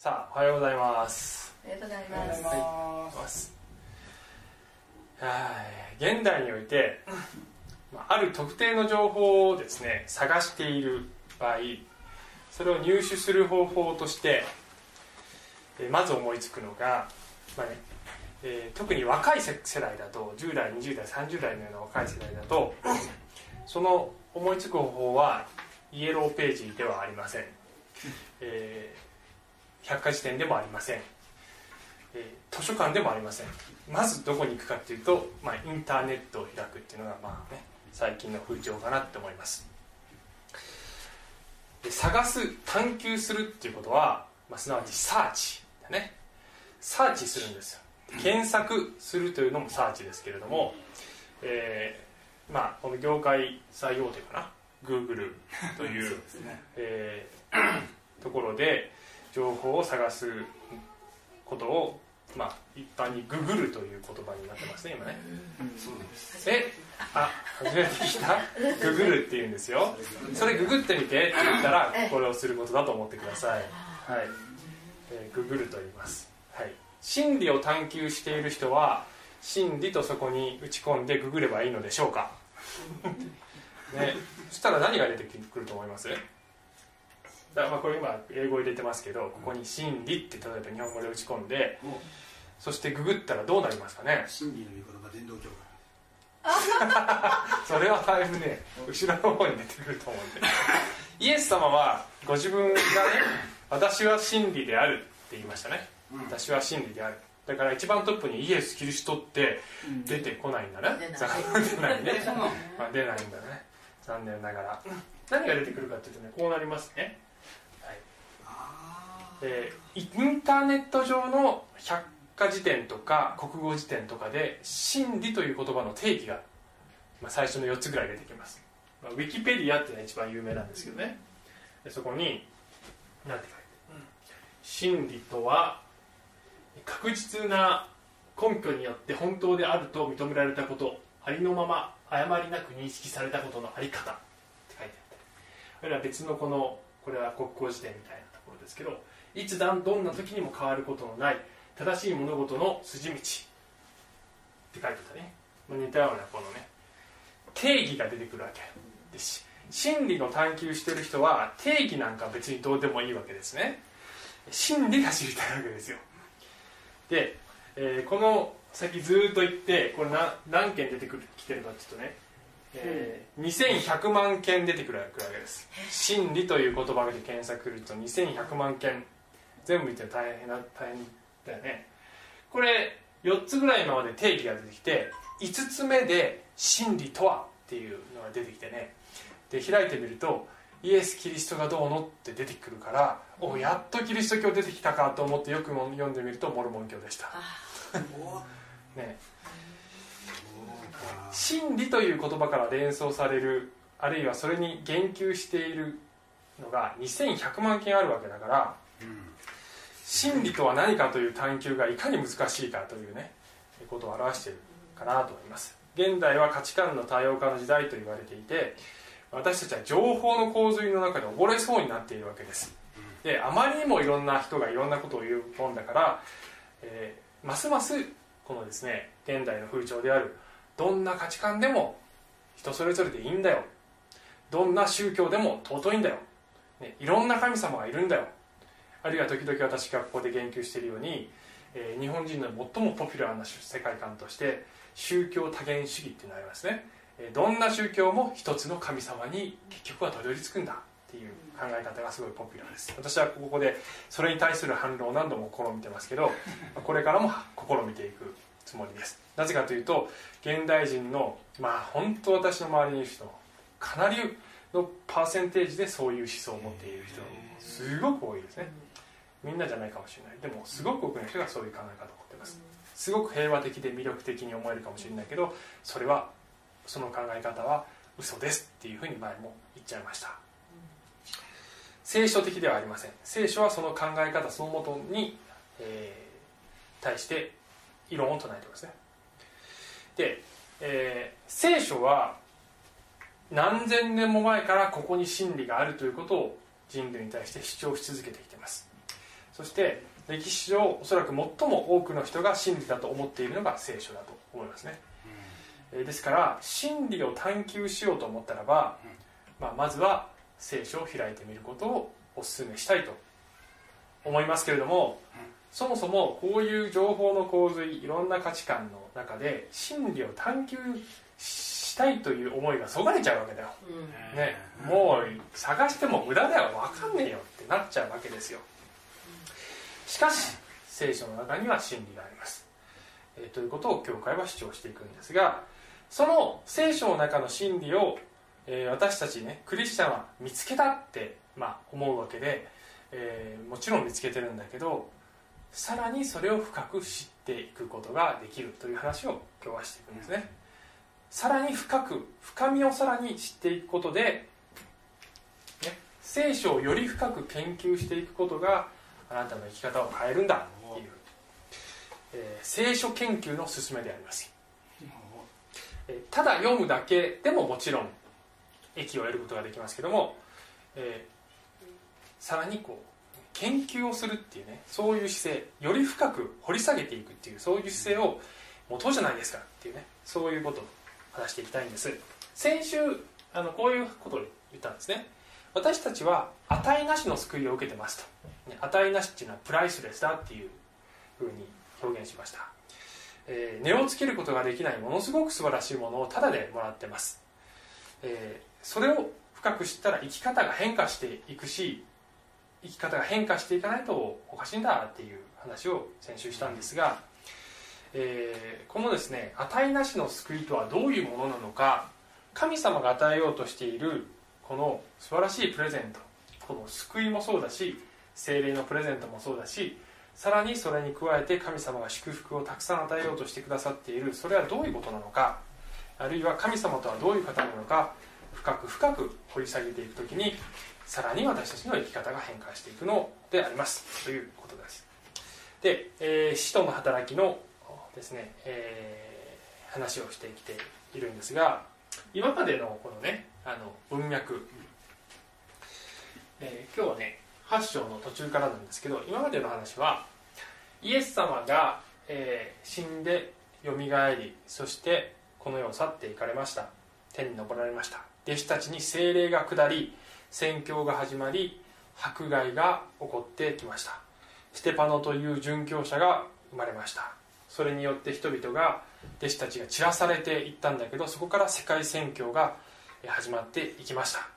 さあおはようございますおはようございます。ます。はい現代において まあある特定の情報をですね探している場合それを入手する方法としてえーまず思いつくのが、まあねえー特に若い世世代だと10代20代30代のような若い世代だと その思いつく方法はイエローページではありません、えー百科事典でもありません、えー図書館でもありません。まずどこに行くかっていうと、まあ、インターネットを開くっていうのがまあね最近の風潮かなって思います。で探す探求するっていうことは、まあ、すなわちサーチだね。サーチするんですよ。検索するというのもサーチですけれども、えーまあこの業界最大手かな？Google という ね。えー ところで情報を探すことを、まあ、一般にググるという言葉になってますね今ね。そうなん。です。えあ初めて聞いた？ググるって言うんですよ。それググってみてって言ったらこれをすることだと思ってください。はい、えーググると言います、はい、真理を探求している人は真理とそこに打ち込んでググればいいのでしょうか？ね。そしたら何が出てくると思います？だまあこれ今英語入れてますけどここに「真理」って例えば日本語で打ち込んでもうそしてググったらどうなりますかね？真理の御言葉伝道教会。それはだいぶね後ろの方に出てくると思うんで。イエス様はご自分がね 私は真理であるって言いましたね。うん。私は真理である。だから一番トップにイエス・キリストって出てこないんだね出ない。残念。出ないね。まあ、出ないんだね。残念ながら。何が出てくるかっていうとねこうなりますね、えーインターネット上の百科事典とか国語辞典とかで真理という言葉の定義が、まあ、最初の4つぐらい出てきます、まあ、ウィキペディアっていうのが一番有名なんですけどね。そこに何て書いてある。真理とは確実な根拠によって本当であると認められたことありのまま誤りなく認識されたことのあり方って書いてあってこれは別のこのこれは国語辞典みたいな。ですけどいつだどんな時にも変わることのない正しい物事の筋道って書いてたね、ま、似たようなこのね定義が出てくるわけです。し真理の探求してる人は定義なんか別にどうでもいいわけですね。真理が知りたいわけですよ。で、えーこの先ずっと行ってこれ何件出てくる来てるかっていうとね、えー。2100万件出てくるわけです。真理という言葉で検索すると2100万件。全部言って大変な大変だよね。これ4つぐらいまで定義が出てきて5つ目で真理とはっていうのが出てきてね。で開いてみるとイエス・キリストがどうのって出てくるからおやっとキリスト教出てきたかと思ってよく読んでみるとモルモン教でした。ね。真理という言葉から連想されるあるいはそれに言及しているのが2100万件あるわけだからうん。真理とは何かという探求がいかに難しいかというねことを表しているかなと思います現代は価値観の多様化の時代と言われていて私たちは情報の洪水の中で溺れそうになっているわけですであまりにもいろんな人がいろんなことを言うもんだから、えーますますこのですね現代の風潮であるどんな価値観でも人それぞれでいいんだよ。どんな宗教でも尊いんだよ、ね、いろんな神様がいるんだよ。あるいは時々私がここで言及しているように、えー日本人の最もポピュラーな世界観として宗教多元主義っていうのがありますね、えーどんな宗教も一つの神様に結局はたどり着くんだ。っていう考え方がすごいポピュラーです。私はここでそれに対する反論を何度も試みてますけどこれからも試みていく。つもりです。なぜかというと現代人のまあ本当私の周りにいる人かなりのパーセンテージでそういう思想を持っている人すごく多いですね。みんなじゃないかもしれない。でもすごく多くの人がそういう考え方を持ってます。すごく平和的で魅力的に思えるかもしれないけどそれはその考え方は嘘ですっていうふうに前も言っちゃいました。聖書的ではありません。聖書はその考え方そのもとに、えー対して異論を唱えてますね。で、えー聖書は何千年も前からここに真理があるということを人類に対して主張し続けてきています。そして歴史上おそらく最も多くの人が真理だと思っているのが聖書だと思いますね、えーですから真理を探求しようと思ったらば、まあ、まずは聖書を開いてみることをお勧めしたいと思いますけれども、そもそもこういう情報の洪水いろんな価値観の中で真理を探求したいという思いがそがれちゃうわけだよ、ね、もう探しても無駄だよ。分かんねえよってなっちゃうわけですよ。しかし聖書の中には真理があります、えーということを教会は主張していくんですがその聖書の中の真理を、えー私たちねクリスチャンは見つけたって、まあ、思うわけで、えーもちろん見つけてるんだけどさらにそれを深く知っていくことができるという話を今日はしていくんですね。さらに深く深みをさらに知っていくことで、ね、聖書をより深く研究していくことがあなたの生き方を変えるんだっていう、えー聖書研究の勧めであります。えーただ読むだけでももちろん益を得ることができますけども、えーさらにこう研究をするっていうねそういう姿勢より深く掘り下げていくっていうそういう姿勢を持とうじゃないですかっていうねそういうことを話していきたいんです。先週あのこういうことを言ったんですね。私たちは値なしの救いを受けてますと、値なしっていうのはプライスレスだっていうふうに表現しました、えー値をつけることができないものすごく素晴らしいものをタダでもらってます、えーそれを深く知ったら生き方が変化していくし生き方が変化していかないとおかしいんだっていう話を先週したんですが、えーこのですね値なしの救いとはどういうものなのか神様が与えようとしているこの素晴らしいプレゼントこの救いもそうだし精霊のプレゼントもそうだしさらにそれに加えて神様が祝福をたくさん与えようとしてくださっている。それはどういうことなのかあるいは神様とはどういう方なのか深く深く掘り下げていくときにさらに私たちの生き方が変化していくのでありますということです。で、えー使徒の働きのですね、えー話をしてきているんですが今までのこのねあの文脈、えー今日はね8章の途中からなんですけど今までの話はイエス様が、えー死んでよみがえりそしてこの世を去っていかれました。天に昇られました。弟子たちに聖霊が下り宣教が始まり迫害が起こってきました。ステパノという殉教者が生まれました。それによって人々が弟子たちが散らされていったんだけどそこから世界宣教が始まっていきました。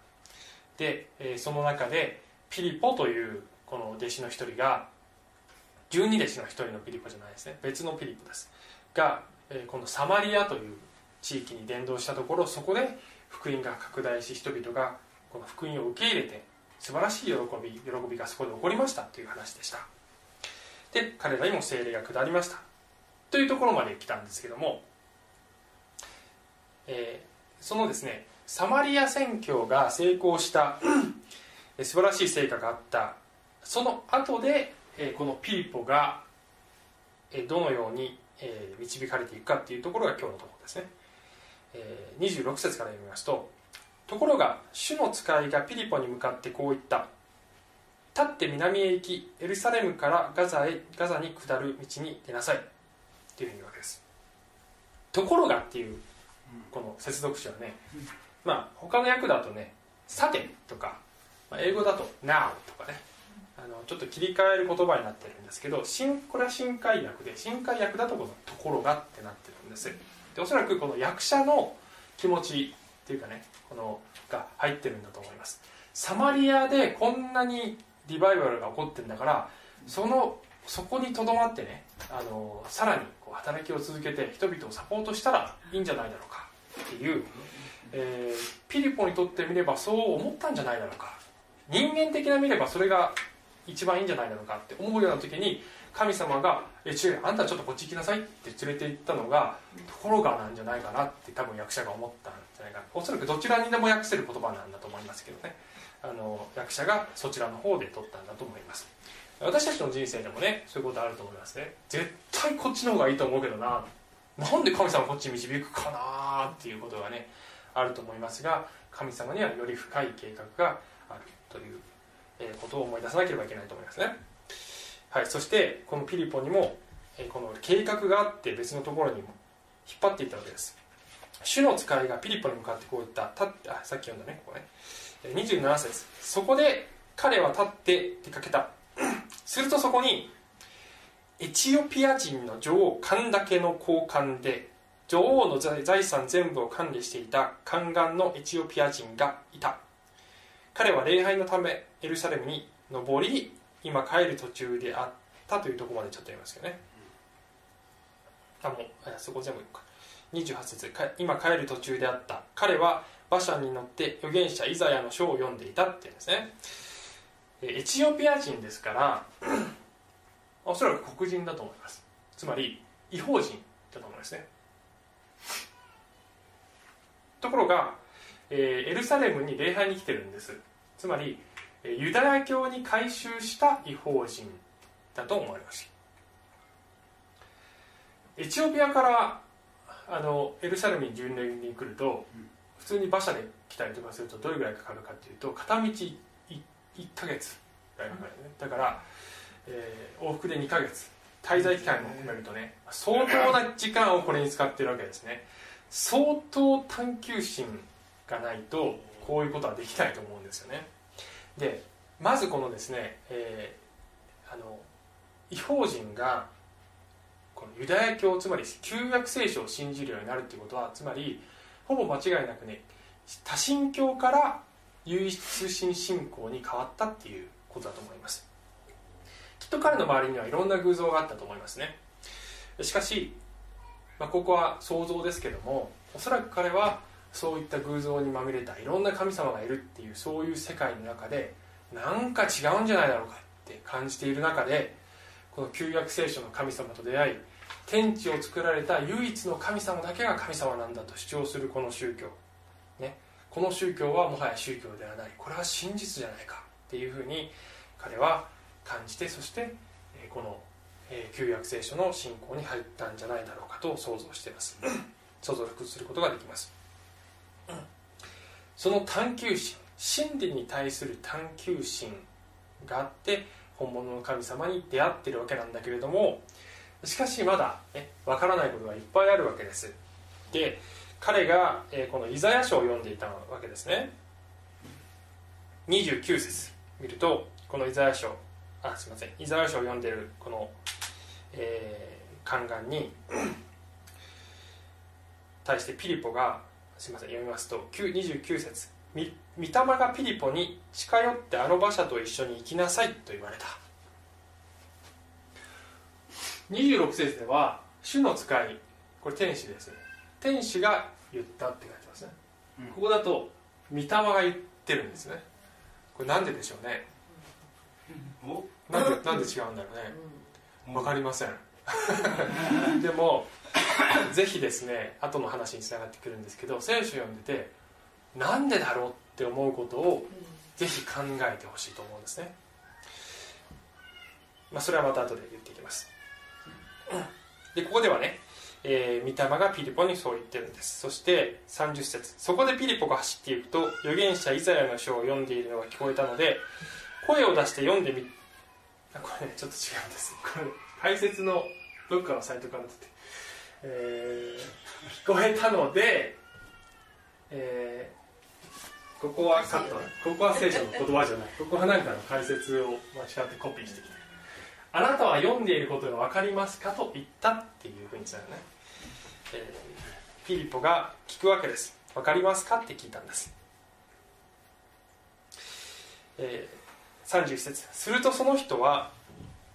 で、その中でピリポというこの弟子の一人が十二弟子の一人のピリポじゃないですね。別のピリポです。が、このサマリアという地域に伝道したところそこで福音が拡大し人々がこの福音を受け入れて素晴らしい喜び喜びがそこで起こりましたという話でした。で彼らにも聖霊が下りました。というところまで来たんですけども、えーそのですねサマリア宣教が成功したえ素晴らしい成果があった。その後で、えーこのピリポが、えーどのように、えー導かれていくかっていうところが今日のところですね、えー26節から読みますとところが主の使いがピリポに向かってこう言った。立って南へ行きエルサレムからガザへガザに下る道に出なさい。っていうふうに言うわけです。ところがっていうこの接続詞はね。まあ他の訳だとねさてとか、まあ英語だと now とかね。あのちょっと切り替える言葉になってるんですけど新これは新海訳で新海訳だとこのところがってなってるんです。でおそらくこの役者の気持ちていうかねこのが入ってるんだと思います。サマリアでこんなにリバイバルが起こってるんだからそのそこにとどまってねあのさらにこう働きを続けて人々をサポートしたらいいんじゃないだろうかっていう、えーピリポにとってみればそう思ったんじゃないだろうか。人間的な見ればそれが一番いいんじゃないだろうかって思うような時に神様が「え違うあんたちょっとこっち行きなさい」って連れて行ったのがところがなんじゃないかなって多分役者が思ったんじゃないかな。おそらくどちらにでも訳せる言葉なんだと思いますけどね。あの役者がそちらの方で取ったんだと思います。私たちの人生でもねそういうことあると思いますね。絶対こっちの方がいいと思うけどな。なんで神様こっちに導くかなっていうことがねあると思いますが神様にはより深い計画があるというえーことを思い出さなければいけないと思いますね、はい、そしてこのピリポにもこの計画があって別のところにも引っ張っていったわけです。主の使いがピリポに向かってこう言った。立ってあさっき読んだねここね。えー27節。そこで彼は立って出かけた。するとそこにエチオピア人の女王カンダケの交換で女王の財産全部を管理していた宦官のエチオピア人がいた。彼は礼拝のためエルサレムに登り今帰る途中であったというところまでちょっと言いますけどね。あもうそこ全部言うか。28節今帰る途中であった。彼は馬車に乗って預言者イザヤの書を読んでいたっていうんですね。エチオピア人ですから おそらく黒人だと思います。つまり違法人だと思いますね。ところが、えーエルサレムに礼拝に来てるんです。つまりユダヤ教に改宗した違法人だと思われます。エチオピアからあのエルサレムに巡礼に来るとうん。普通に馬車で来たりとかするとどれぐらいかかるかっていうと片道 1, ヶ月ぐらいかかるね。だから、えー往復で2ヶ月。滞在期間も含めるとね相当な時間をこれに使ってるわけですね。相当探求心がないとこういうことはできないと思うんですよねでまずこのですね、えーあの違法人がこのユダヤ教つまり旧約聖書を信じるようになるっていうことはつまりほぼ間違いなくね多神教から唯一通信信仰に変わったっていうことだと思います。きっと彼の周りにはいろんな偶像があったと思いますね。しかし、まあ、ここは想像ですけどもおそらく彼はそういった偶像にまみれたいろんな神様がいるっていうそういう世界の中でなんか違うんじゃないだろうかって感じている中でこの旧約聖書の神様と出会い天地を作られた唯一の神様だけが神様なんだと主張するこの宗教、ね、この宗教はもはや宗教ではない。これは真実じゃないかっていうふうに彼は感じてそしてこの旧約聖書の信仰に入ったんじゃないだろうかと想像しています。想像することができます。その探求心真理に対する探求心があって本物の神様に出会ってるわけなんだけれどもしかしまだねわからないことがいっぱいあるわけです。で彼が、えこのイザヤ書を読んでいたわけですね。29節。見るとこのイザヤ書あすいません。イザヤ書を読んでるこの、えー宦官に対してピリポがすいません読みますと9 29節み御霊がピリポに近寄ってあの馬車と一緒に行きなさいと言われた。26節では主の使いこれ天使ですね。天使が言ったって書いてますね、うん。ここだと御霊が言ってるんですね。これなんででしょうね。お？なんでなんで違うんだろうね。わかりません。でも ぜひですね後の話につながってくるんですけど聖書を読んでてなんでだろうって思うことをぜひ考えてほしいと思うんですね。まあそれはまた後で言っていきます。でここではね、えー、御霊がピリポにそう言ってるんです。そして30節。そこでピリポが走っていくと預言者イザヤの書を読んでいるのが聞こえたので声を出して読んでみあこれねちょっと違うんです。これ解説のどっかのサイトから出て、えー聞こえたので、えーここはカット。ここは聖書の言葉じゃない。ここは何かの解説を間違ってコピーしてきて。あなたは読んでいることが分かりますかと言ったっていうふうにつながるね、えーピリポが聞くわけです。分かりますかって聞いたんです、えー、31節。するとその人は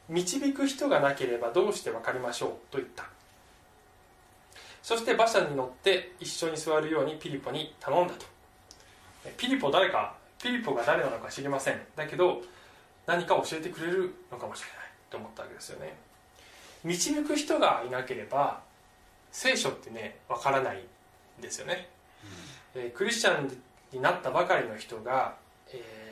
導く人がなければどうして分かりましょうと言ったそして馬車に乗って一緒に座るようにピリポに頼んだと。えピリポ誰かピリポが誰なのか知りません。だけど何か教えてくれるのかもしれない。と思ったわけですよね。導く人がいなければ聖書ってねわからないんですよね、えークリスチャンになったばかりの人が、えー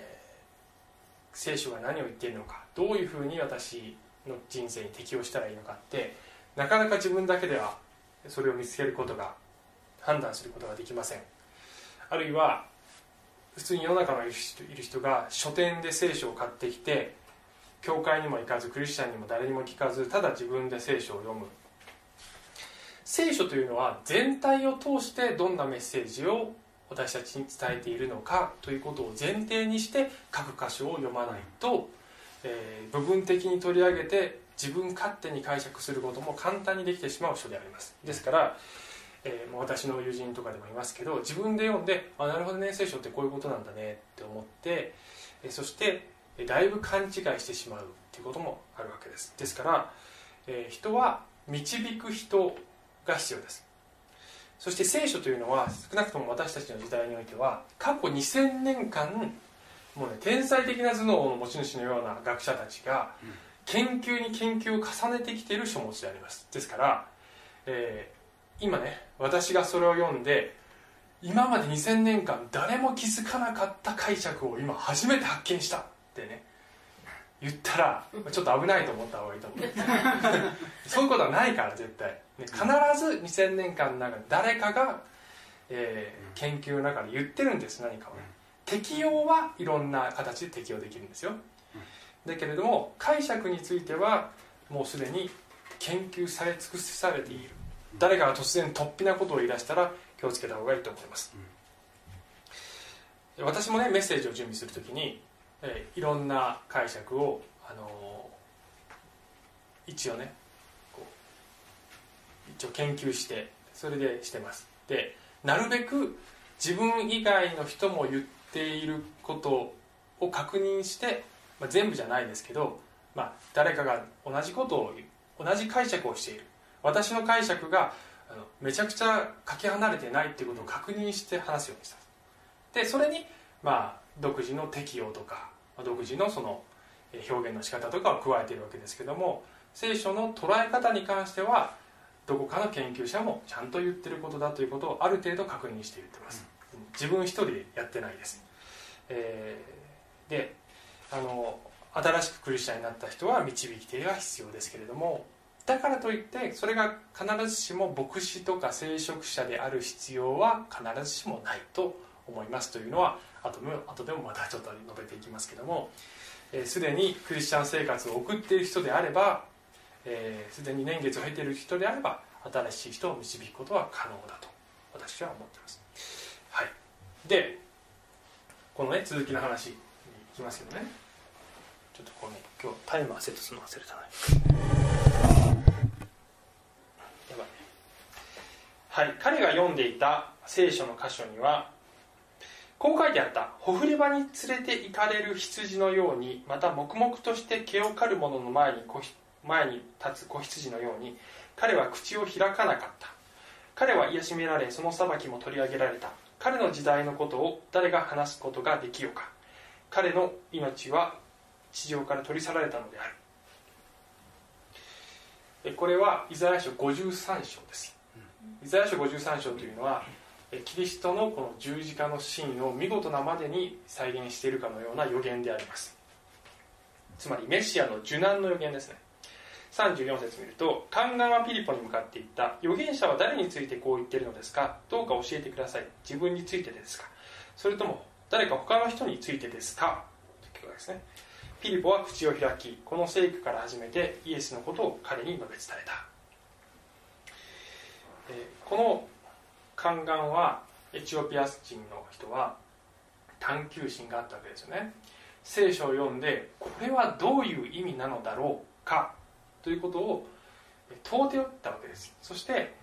聖書が何を言っているのかどういうふうに私の人生に適応したらいいのかってなかなか自分だけではそれを見つけることが判断することができません。あるいは普通に世の中のいる人が書店で聖書を買ってきて教会にも行かずクリスチャンにも誰にも聞かずただ自分で聖書を読む。聖書というのは全体を通してどんなメッセージを私たちに伝えているのかということを前提にして各箇所を読まないと、えー、部分的に取り上げて自分勝手に解釈することも簡単にできてしまう書であります。ですから、えー、もう私の友人とかでもいますけど自分で読んであなるほどね聖書ってこういうことなんだねって思って、えー、そしてだいぶ勘違いしてしまうっていうこともあるわけです。ですから、えー、人は導く人が必要です。そして聖書というのは少なくとも私たちの時代においては過去2000年間もうね天才的な頭脳の持ち主のような学者たちが研究に研究を重ねてきている書物であります。ですから、えー、今ね私がそれを読んで今まで2000年間誰も気づかなかった解釈を今初めて発見したってね言ったらちょっと危ないと思った方がいいと思う。そういうことはないから絶対、ね、必ず2000年間の中で誰かが、えー、研究の中で言ってるんです何かをね。適用はいろんな形で適用できるんですよだけれども解釈についてはもうすでに研究され尽くされている。誰かが突然突飛なことを言い出したら気をつけた方がいいと思います、私もねメッセージを準備するときに、えいろんな解釈を、あのー、一応ね一応研究してそれでしてます。でなるべく自分以外の人も言っていることを確認してまあ、全部じゃないですけど、まあ、誰かが同じことを同じ解釈をしている。私の解釈があのめちゃくちゃかけ離れてないっていうことを確認して話すようにした。でそれに、まあ、独自の適用とか独自のその表現の仕方とかを加えているわけですけども聖書の捉え方に関してはどこかの研究者もちゃんと言ってることだということをある程度確認して言ってます。自分一人でやってないです、えー、であの新しくクリスチャンになった人は導き手が必要ですけれどもだからといってそれが必ずしも牧師とか聖職者である必要は必ずしもないと思いますというのは後でも後でもまたちょっと述べていきますけどもすで、ー、にクリスチャン生活を送っている人であればすで、えー、に年月を経ている人であれば新しい人を導くことは可能だと私は思っています。はい、でこのね続きの話いきますけどねちょっとこうね今日タイマーセットするの忘れたな。やばい。はい彼が読んでいた聖書の箇所にはこう書いてあった「ほふり場に連れて行かれる羊のようにまた黙々として毛を刈る者の前に前に立つ子羊のように彼は口を開かなかった。彼は癒しめられその裁きも取り上げられた。彼の時代のことを誰が話すことができようか。彼の命は地上から取り去られたのである。これはイザヤ書53章です。イザヤ書53章というのはキリストのこの十字架のシーンを見事なまでに再現しているかのような予言であります。つまりメシアの受難の予言ですね。34節見ると「宦官はピリポに向かって言った預言者は誰についてこう言ってるのですか？どうか教えてください。自分についてですか？それとも誰か他の人についてですか?」ということですね。ピリポは口を開きこの聖句から始めてイエスのことを彼に述べ伝えた、えこの宦官はエチオピア人の人は探求心があったわけですよね。聖書を読んでこれはどういう意味なのだろうかということを問うておったわけです。そして、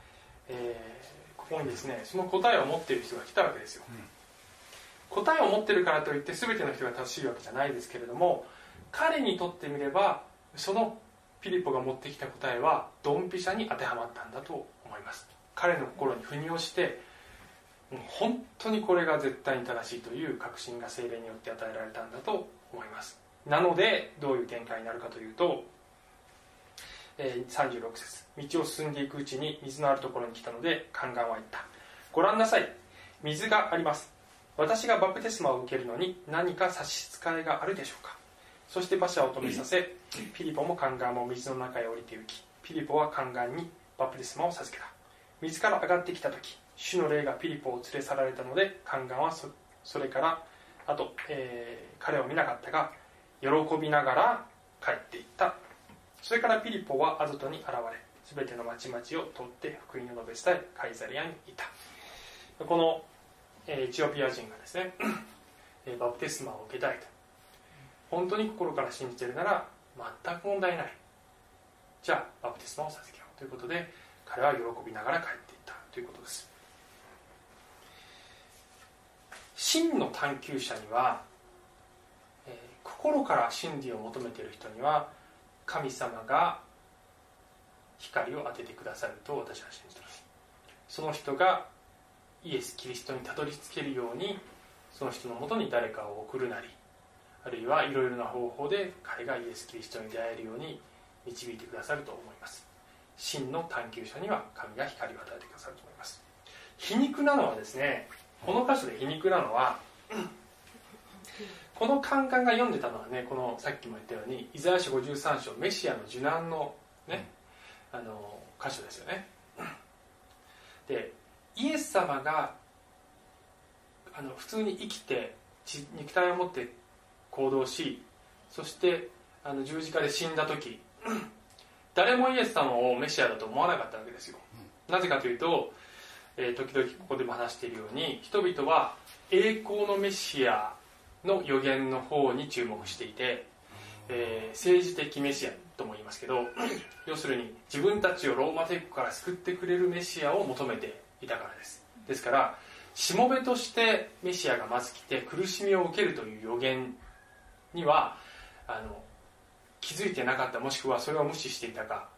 えー、ここにですねその答えを持っている人が来たわけですよ、うん、答えを持ってるからといって全ての人が正しいわけじゃないですけれども彼にとってみればそのピリポが持ってきた答えはドンピシャに当てはまったんだと思います。彼の心に腑に落ちてもう本当にこれが絶対に正しいという確信が精霊によって与えられたんだと思います。なのでどういう展開になるかというと、えー、36節。道を進んでいくうちに水のあるところに来たので宦官は言った。ご覧なさい。水があります。私がバプテスマを受けるのに何か差し支えがあるでしょうか？そして馬車を止めさせピリポも宦官も水の中へ降りて行きピリポは宦官にバプテスマを授けた。水から上がってきた時主の霊がピリポを連れ去られたので宦官はそれからあと、えー、彼を見なかったが喜びながら帰っていった。それからピリポはアゾトに現れ全ての町々を通って福音を述べ伝えカイザリアにいた。このエチオピア人がですね バプテスマを受けたいと。本当に心から信じているなら全く問題ない。じゃあバプテスマを授けよう。ということで彼は喜びながら帰っていった。ということです。真の探求者には、えー、心から真理を求めている人には神様が光を当ててくださると私は信じています。その人がイエス・キリストにたどり着けるようにその人のもとに誰かを送るなりあるいはいろいろな方法で彼がイエス・キリストに出会えるように導いてくださると思います真の探求者には神が光を与えてくださると思います。皮肉なのはですねこの箇所で皮肉なのは このカンカンが読んでたのはねこのさっきも言ったようにイザヤ書53章メシアの受難のねあの箇所ですよね。でイエス様があの普通に生きて肉体を持って行動しそしてあの十字架で死んだ時 誰もイエス様をメシアだと思わなかったわけですよ。なぜかというと、えー、時々ここでも話しているように人々は栄光のメシアの予言の方に注目していて、えー、政治的メシアとも言いますけど 要するに自分たちをローマ帝国から救ってくれるメシアを求めていたからです。ですからしもべとしてメシアがまず来て苦しみを受けるという予言にはあの気づいてなかったもしくはそれを無視していたか、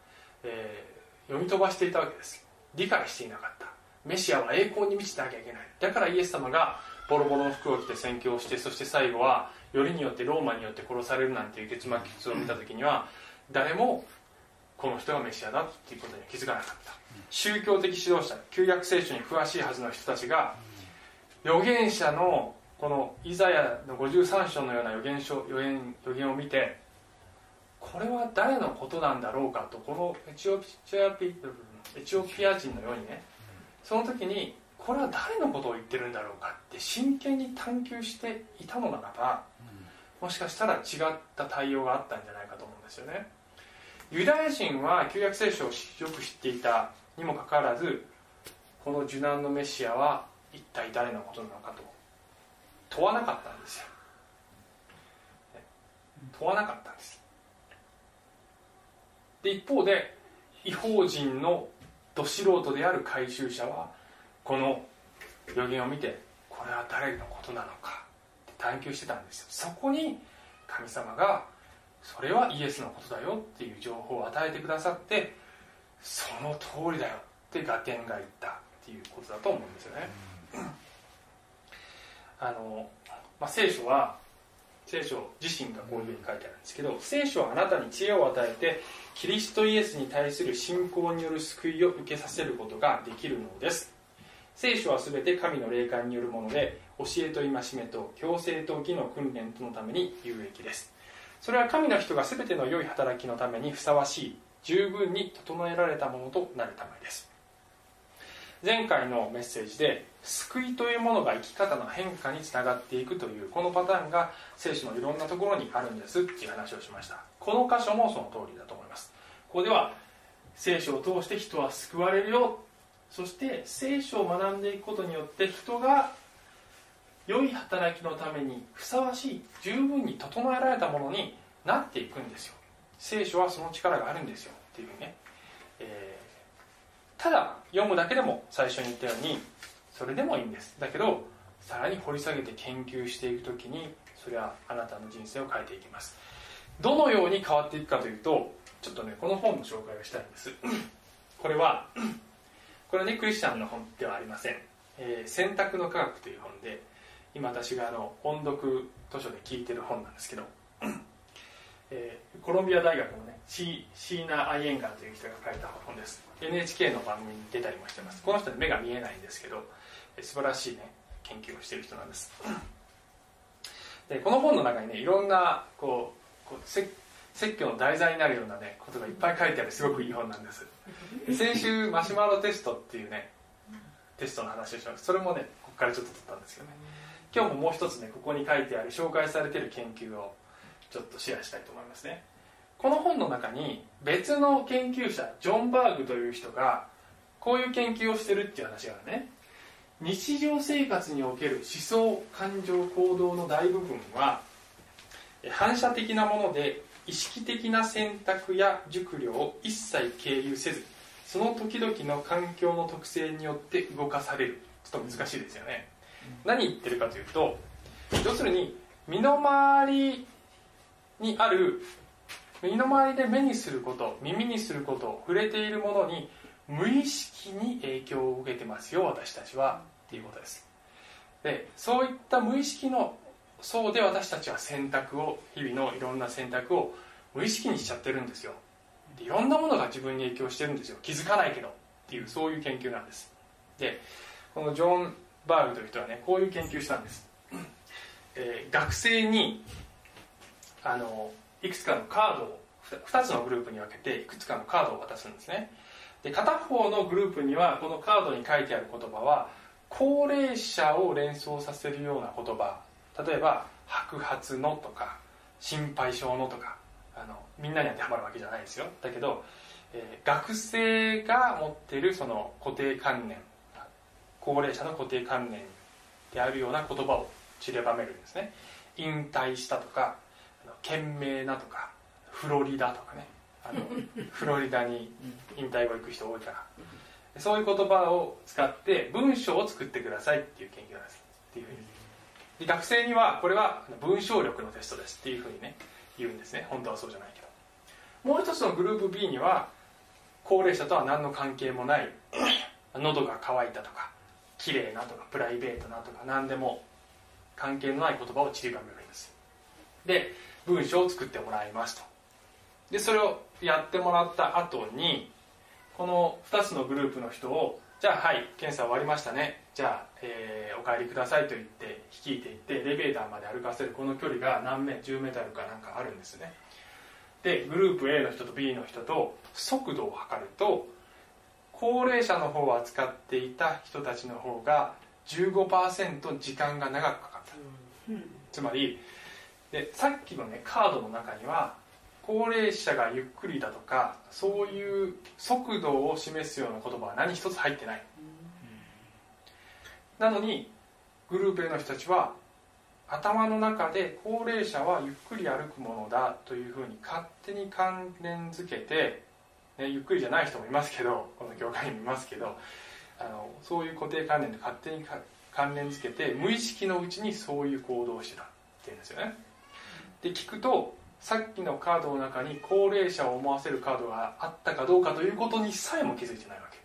えー、読み飛ばしていたわけです。理解していなかった。メシアは栄光に満ちてなきゃいけない。だからイエス様がボロボロの服を着て宣教をしてそして最後はよりによってローマによって殺されるなんていう結末を見た時には誰もこの人がメシアだっていうことに気づかなかった。宗教的指導者旧約聖書に詳しいはずの人たちが預言者のこのイザヤの53章のような予言書予言予言を見てこれは誰のことなんだろうかとこのエチオピエチオピア人のようにねその時にこれは誰のことを言ってるんだろうかって真剣に探求していたのならばもしかしたら違った対応があったんじゃないかと思うんですよね。ユダヤ人は旧約聖書をよく知っていたにもかかわらずこの受難のメシアは一体誰のことなのかと問わなかったんですよ。問わなかったんです。で一方で違法人のど素人である回収者はこの予言を見てこれは誰のことなのかって探求してたんですよ。そこに神様がそれはイエスのことだよっていう情報を与えてくださってその通りだよってガテンが言ったっていうことだと思うんですよね、あの、まあ、聖書は聖書自身がこういうふうに書いてあるんですけど聖書はあなたに知恵を与えてキリストイエスに対する信仰による救いを受けさせることができるのです。聖書は全て神の霊感によるもので教えと戒めと強制と義の訓練とのために有益です。それは神の人が全ての良い働きのためにふさわしい十分に整えられたものとなるためです。前回のメッセージで救いというものが生き方の変化につながっていくというこのパターンが聖書のいろんなところにあるんですっていう話をしました。この箇所もその通りだと思います。ここでは聖書を通して人は救われるよ。そして聖書を学んでいくことによって人が良い働きのためにふさわしい十分に整えられたものになっていくんですよ。聖書はその力があるんですよ。っていうね、え、ただ読むだけでも最初に言ったようにそれでもいいんです。だけどさらに掘り下げて研究していく時にそれはあなたの人生を変えていきます。どのように変わっていくかというとちょっとねこの本の紹介をしたいんです。これは これねクリスチャンの本ではありません「えー、選択の科学」という本で今私があの音読図書で聞いてる本なんですけど、えー、コロンビア大学のねシシーナ・アイエンガーという人が書いた本です。NHK の番組に出たりもしてます。この人目が見えないんですけど素晴らしいね研究をしている人なんです。でこの本の中にねいろんなこうこう説教の題材になるようなねことがいっぱい書いてあるすごくいい本なんです。先週マシュマロテストっていうねテストの話をしました。それもねここからちょっと取ったんですけどね。今日ももう一つねここに書いてある紹介されている研究をちょっとシェアしたいと思いますね。この本の中に別の研究者ジョン・バーグという人がこういう研究をしてるっていう話があるね。日常生活における思想感情行動の大部分は反射的なもので意識的な選択や熟慮を一切経由せずその時々の環境の特性によって動かされる。ちょっと難しいですよね、何言ってるかというと要するに身の回りにある身の回りで目にすること耳にすること触れているものに無意識に影響を受けてますよ私たちはっていうことです。でそういった無意識の層で私たちは選択を日々のいろんな選択を無意識にしちゃってるんですよ。でいろんなものが自分に影響してるんですよ。気づかないけどっていうそういう研究なんです。でこのジョン・バーグという人はねこういう研究したんです、えー、学生にあのいくつかのカードを2つのグループに分けていくつかのカードを渡すんですね。で片方のグループにはこのカードに書いてある言葉は高齢者を連想させるような言葉。例えば白髪のとか心配性のとかあのみんなに当てはまるわけじゃないですよ。だけど、えー、学生が持ってるその固定観念高齢者の固定観念であるような言葉を散りばめるんですね。引退したとか賢明なとかフロリダとかね。あの フロリダに引退後行く人多いから。そういう言葉を使って文章を作ってくださいっていう研究なんです。っていうふうに。で学生にはこれは文章力のテストですっていうふうにね言うんですね。本当はそうじゃないけど。もう一つのグループ B には高齢者とは何の関係もない喉が渇いたとか綺麗なとかプライベートなとか何でも関係のない言葉を散りばめるんです。で文章を作ってもらいますと。でそれをやってもらった後にこの2つのグループの人をじゃあはい検査終わりましたね。じゃあ、えー、お帰りくださいと言って率いていってエレベーターまで歩かせるこの距離が何メ10メートルかなんかあるんですね。でグループ A の人と B の人と速度を測ると高齢者の方を扱っていた人たちの方が15%時間が長くかかった、うん、つまりでさっきのねカードの中には高齢者がゆっくりだとかそういう速度を示すような言葉は何一つ入ってない、なのにグループ A の人たちは頭の中で高齢者はゆっくり歩くものだというふうに勝手に関連づけて、ね、ゆっくりじゃない人もいますけどこの業界にもいますけどあのそういう固定観念で勝手に関連づけて無意識のうちにそういう行動をしてたっていうんですよねで聞くとさっきのカードの中に高齢者を思わせるカードがあったかどうかということにさえも気づいてないわけ。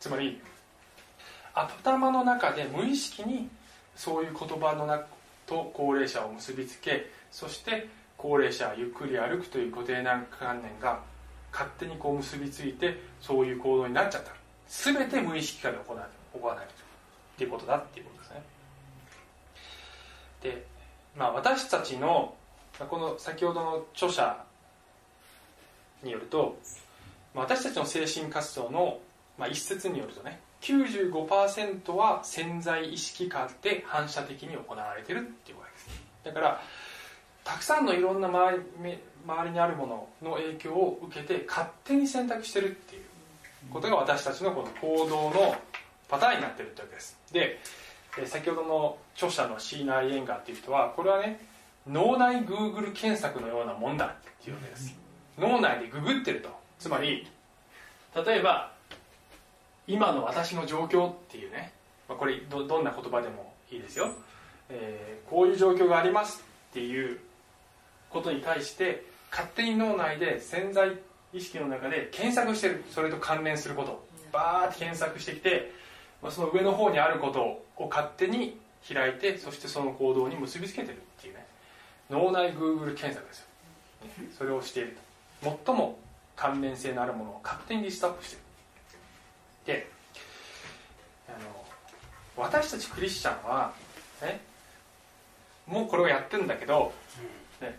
つまり頭の中で無意識にそういう言葉の中と高齢者を結びつけそして高齢者はゆっくり歩くという固定な観念が勝手にこう結びついてそういう行動になっちゃった。全て無意識化で行わ行わないということだっていうことですね。でまあ、私たちのこの先ほどの著者によると私たちの精神活動の、まあ、一説によるとね95%は潜在意識下で反射的に行われてるっていうわけです。だからたくさんのいろんな周り周りにあるものの影響を受けて勝手に選択してるっていうことが私たちのこの行動のパターンになってるってわけです。で先ほどの著者のシーナー・イエンガーっていう人はこれはね脳内グーグル検索のようなもんだっていうわけです。脳内でググってると。つまり例えば今の私の状況っていうね、まあ、これどどんな言葉でもいいですよ、えー、こういう状況がありますっていうことに対して勝手に脳内で潜在意識の中で検索してる。それと関連すること。バーって検索してきてその上の方にあることを勝手に開いてそしてその行動に結びつけてるっていうね。脳内 Google 検索ですよ。それをしていると。最も関連性のあるものを勝手にリストアップしてる。であの私たちクリスチャンは、ね、もうこれをやってるんだけど、ね、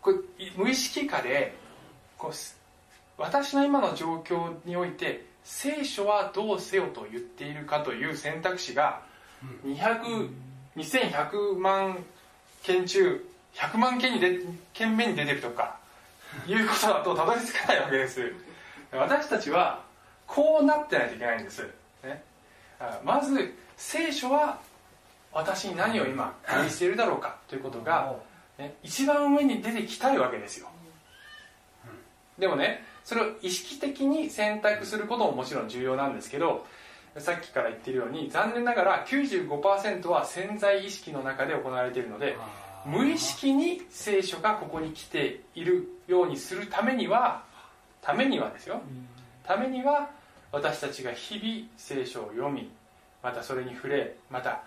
これ無意識下でこう私の今の状況において聖書はどうせよと言っているかという選択肢が200 2100万件中100万件にで件目に出てるとかいうことだとたどり着かないわけです。私たちはこうなってないといけないんです、ね、まず聖書は私に何を今感じているだろうかということが、ね、一番上に出てきたいわけですよ。でもねそれを意識的に選択することももちろん重要なんですけどさっきから言ってるように残念ながら95%は潜在意識の中で行われているので無意識に聖書がここに来ているようにするためにはためにはですよためには私たちが日々聖書を読みまたそれに触れまた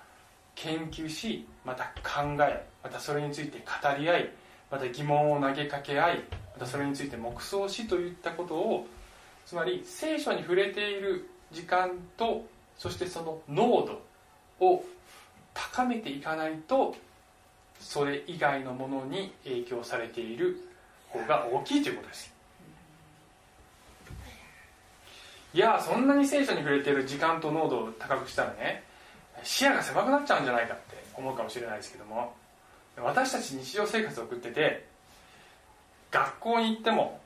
研究しまた考えまたそれについて語り合いまた疑問を投げかけ合いまたそれについて黙想しといったことをつまり聖書に触れている時間とそしてその濃度を高めていかないとそれ以外のものに影響されている方が大きいということです。いやそんなに聖書に触れている時間と濃度を高くしたらね視野が狭くなっちゃうんじゃないかって思うかもしれないですけども私たち日常生活を送ってて学校に行っても、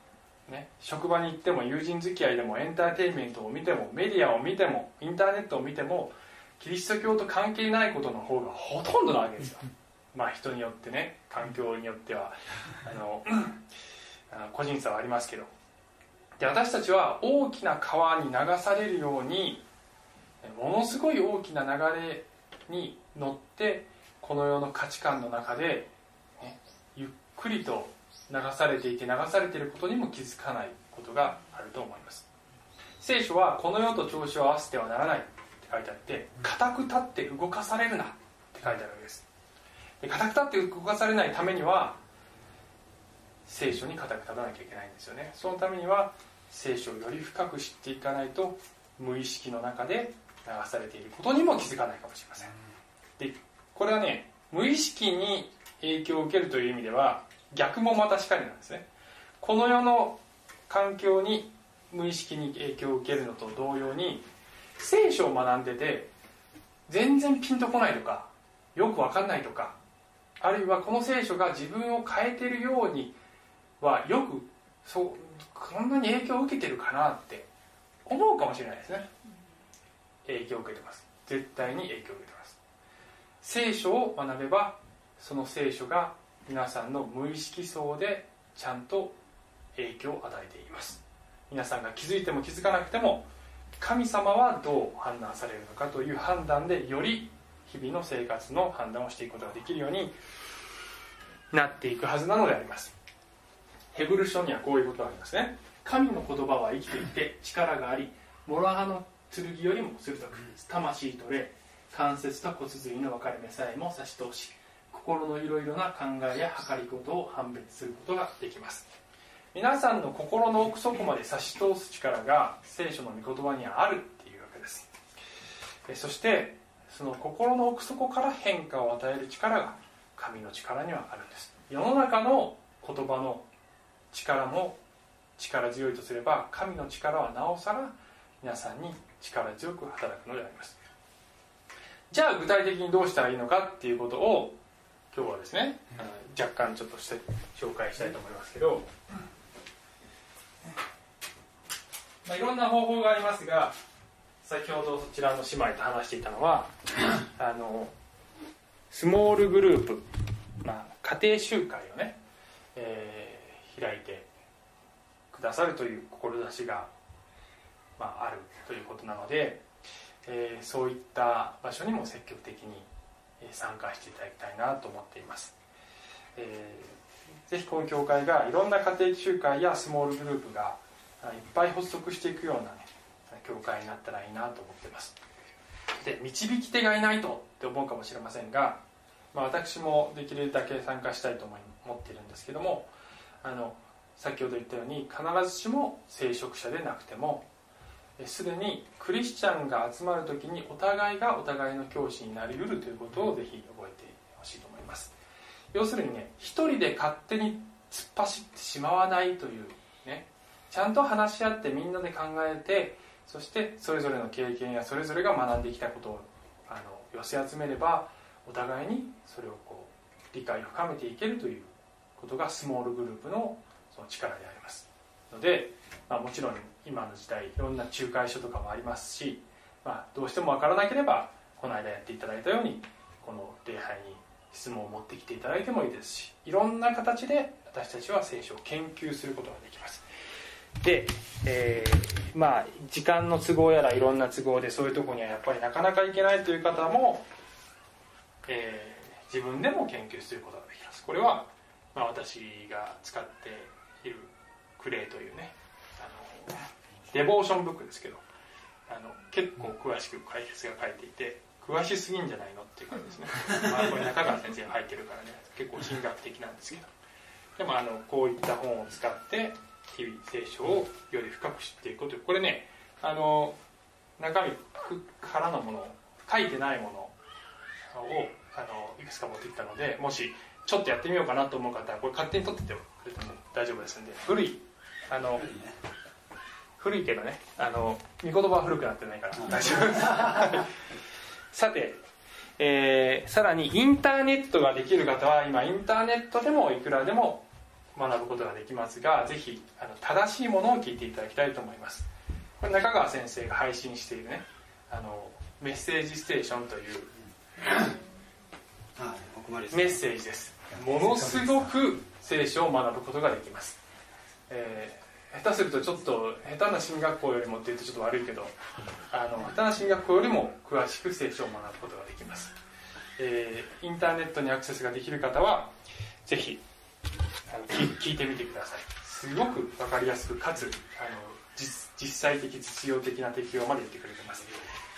ね、職場に行っても友人付き合いでもエンターテインメントを見てもメディアを見てもインターネットを見てもキリスト教と関係ないことの方がほとんどなわけですよ。まあ人によってね環境によってはあの個人差はありますけど。で私たちは大きな川に流されるようにものすごい大きな流れに乗ってこの世の価値観の中で、ね、ゆっくりと流されていて流されていることにも気づかないことがあると思います。聖書はこの世と調子を合わせてはならないって書いてあって固く立って動かされるなって書いてあるわけです。で固く立って動かされないためには聖書に固く立たなきゃいけないんですよね。そのためには聖書をより深く知っていかないと無意識の中で流されていることにも気づかないかもしれません。でこれはね無意識に影響を受けるという意味では逆もまたしかりなんですね。この世の環境に無意識に影響を受けるのと同様に聖書を学んでて全然ピンとこないとかよく分かんないとかあるいはこの聖書が自分を変えてるようにはよくそうこんなに影響を受けてるかなって思うかもしれないですね。影響を受けてます。絶対に影響を受けてます。聖書を学べばその聖書が皆さんの無意識層でちゃんと影響を与えています。皆さんが気づいても気づかなくても神様はどう判断されるのかという判断でより日々の生活の判断をしていくことができるようになっていくはずなのであります。ヘブル書にはこういうことがありますね。神の言葉は生きていて力があり諸刃の剣よりも鋭く魂と霊関節と骨髄の分かれ目さえも差し通し心のいろいろな考えや計りごとを判別することができます。皆さんの心の奥底まで差し通す力が聖書の御言葉にはあるっていうわけです。そしてその心の奥底から変化を与える力が神の力にはあるんです。世の中の言葉の力も力強いとすれば神の力はなおさら皆さんに力強く働くのであります。じゃあ具体的にどうしたらいいのかっていうことを今日はですね、若干ちょっとして紹介したいと思いますけど、まあ、いろんな方法がありますが先ほどそちらの姉妹と話していたのは あのスモールグループ、まあ、家庭集会をね、えー、開いてくださるという志が、まあ、あるということなので、えー、そういった場所にも積極的に参加していただきたいなと思っています、えー、ぜひこの教会がいろんな家庭集会やスモールグループがいっぱい発足していくような、ね、教会になったらいいなと思ってます。で導き手がいないとって思うかもしれませんが、まあ、私もできるだけ参加したいと思っているんですけどもあの先ほど言ったように必ずしも聖職者でなくてもすでにクリスチャンが集まる時にお互いがお互いの教師になりうるということをぜひ覚えてほしいと思います。要するにね一人で勝手に突っ走ってしまわないというねちゃんと話し合ってみんなで考えてそしてそれぞれの経験やそれぞれが学んできたことをあの寄せ集めればお互いにそれをこう理解を深めていけるということがスモールグループのその力であります。ので、まあ、もちろん今の時代いろんな仲介書とかもありますし、まあ、どうしても分からなければこの間やっていただいたようにこの礼拝に質問を持ってきていただいてもいいですしいろんな形で私たちは聖書を研究することができます。で、えー、まあ時間の都合やらいろんな都合でそういうとこにはやっぱりなかなか行けないという方も、えー、自分でも研究することができます。これは、まあ、私が使っているクレイというねデボーションブックですけどあの結構詳しく解説が書いていて詳しすぎんじゃないのっていう感じですね、まあ、これ中川先生が入ってるからね結構神学的なんですけど。でもあのこういった本を使って日々聖書をより深く知っていくことこれねあの中身からのもの書いてないものをあのいくつか持ってきたのでもしちょっとやってみようかなと思う方はこれ勝手に取っててくれても大丈夫ですんで古いあの古いけどねあの見言葉は古くなってないから。大丈夫ですさて、えー、さらにインターネットができる方は今インターネットでもいくらでも学ぶことができますがぜひあの正しいものを聞いていただきたいと思います。これ中川先生が配信しているねあのメッセージステーションというメッセージです。ものすごく聖書を学ぶことができます、えー、下手するとちょっと下手な進学校よりもっていうとちょっと悪いけどあの下手な進学校よりも詳しく聖書を学ぶことができます、えー、インターネットにアクセスができる方はぜひあの聞いてみてください。すごく分かりやすくかつあの実実際的実用的な適用まで言ってくれてます。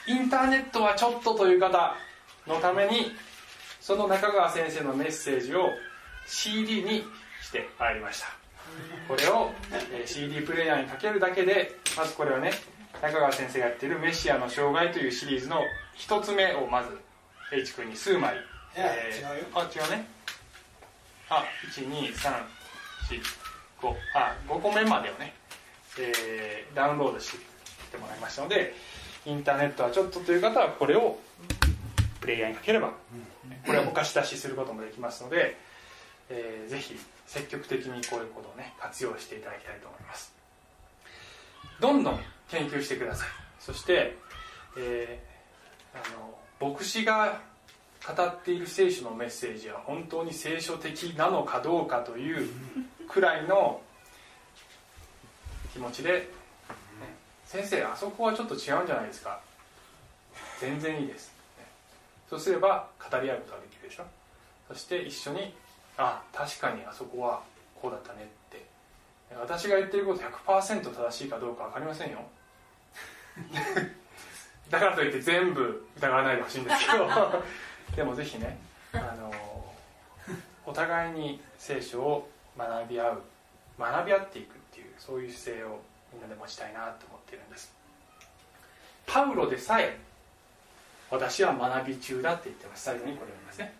インターネットはちょっとという方のためにその中川先生のメッセージを CD にしてまいりました。これを CD プレイヤーにかけるだけでまずこれはね中川先生がやっている「メシアの障害」というシリーズの一つ目をまず H 君に数枚、えー、違うよ。あ違うね。あ12345あ5個目までをね、えー、ダウンロードしてもらいましたのでインターネットはちょっとという方はこれをプレイヤーにかければこれをお貸し出しすることもできますので、えー、ぜひ積極的にこういうことをね活用していただきたいと思います。どんどん研究してください。そして、えー、あの牧師が語っている聖書のメッセージは本当に聖書的なのかどうかという くらいの気持ちで、ね、先生あそこはちょっと違うんじゃないですか。全然いいです、ね、そうすれば語り合うことができるでしょ。そして一緒にあ確かにあそこはこうだったねって。私が言ってること100%正しいかどうか分かりませんよ。だからといって全部疑わないでほしいんですけど。でもぜひねあのお互いに聖書を学び合う学び合っていくっていうそういう姿勢をみんなで持ちたいなと思ってるんです。パウロでさえ私は学び中だって言ってます。最後にこれを言いますね。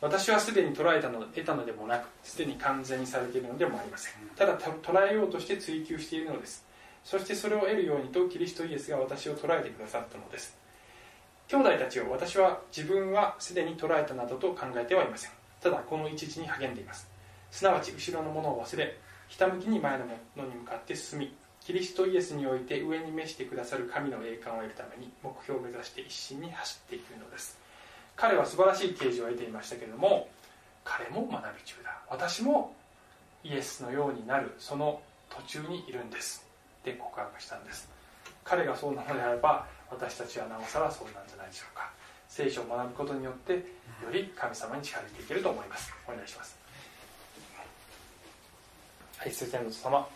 私はすでに捉えたの得たのでもなくすでに完全にされているのでもありません。ただ捉えようとして追求しているのです。そしてそれを得るようにとキリストイエスが私を捉えてくださったのです。兄弟たちを私は自分はすでに捉えたなどと考えてはいません。ただこの一時に励んでいます。すなわち後ろのものを忘れひたむきに前のものに向かって進みキリストイエスにおいて上に召してくださる神の栄冠を得るために目標を目指して一心に走っていくのです。彼は素晴らしい啓示を得ていましたけれども彼も学び中だ。私もイエスのようになるその途中にいるんです。で告白したんです。彼がそうなのであれば私たちはなおさらそうなんじゃないでしょうか。聖書を学ぶことによってより神様に近づいていけると思います。お願いします。はい聖天の様。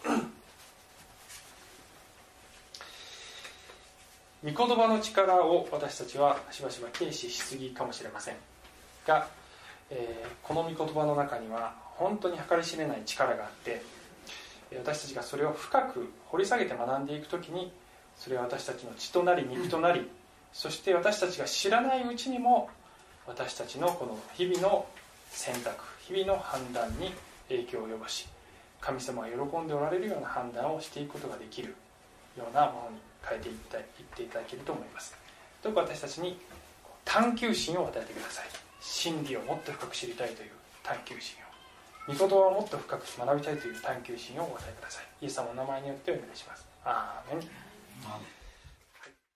御言葉の力を私たちはしばしば軽視しすぎかもしれませんが、えー、この御言葉の中には本当に計り知れない力があって私たちがそれを深く掘り下げて学んでいく時にそれは私たちの血となり肉となりそして私たちが知らないうちにも私たちのこの日々の選択日々の判断に影響を及ぼし神様が喜んでおられるような判断をしていくことができるようなものに変えていったいっていただけると思います。どうか私たちに探求心を与えてください。真理をもっと深く知りたいという探求心を。御言葉をもっと深く学びたいという探求心をお与えください。イエス様の名前によってお願いします。アーメン。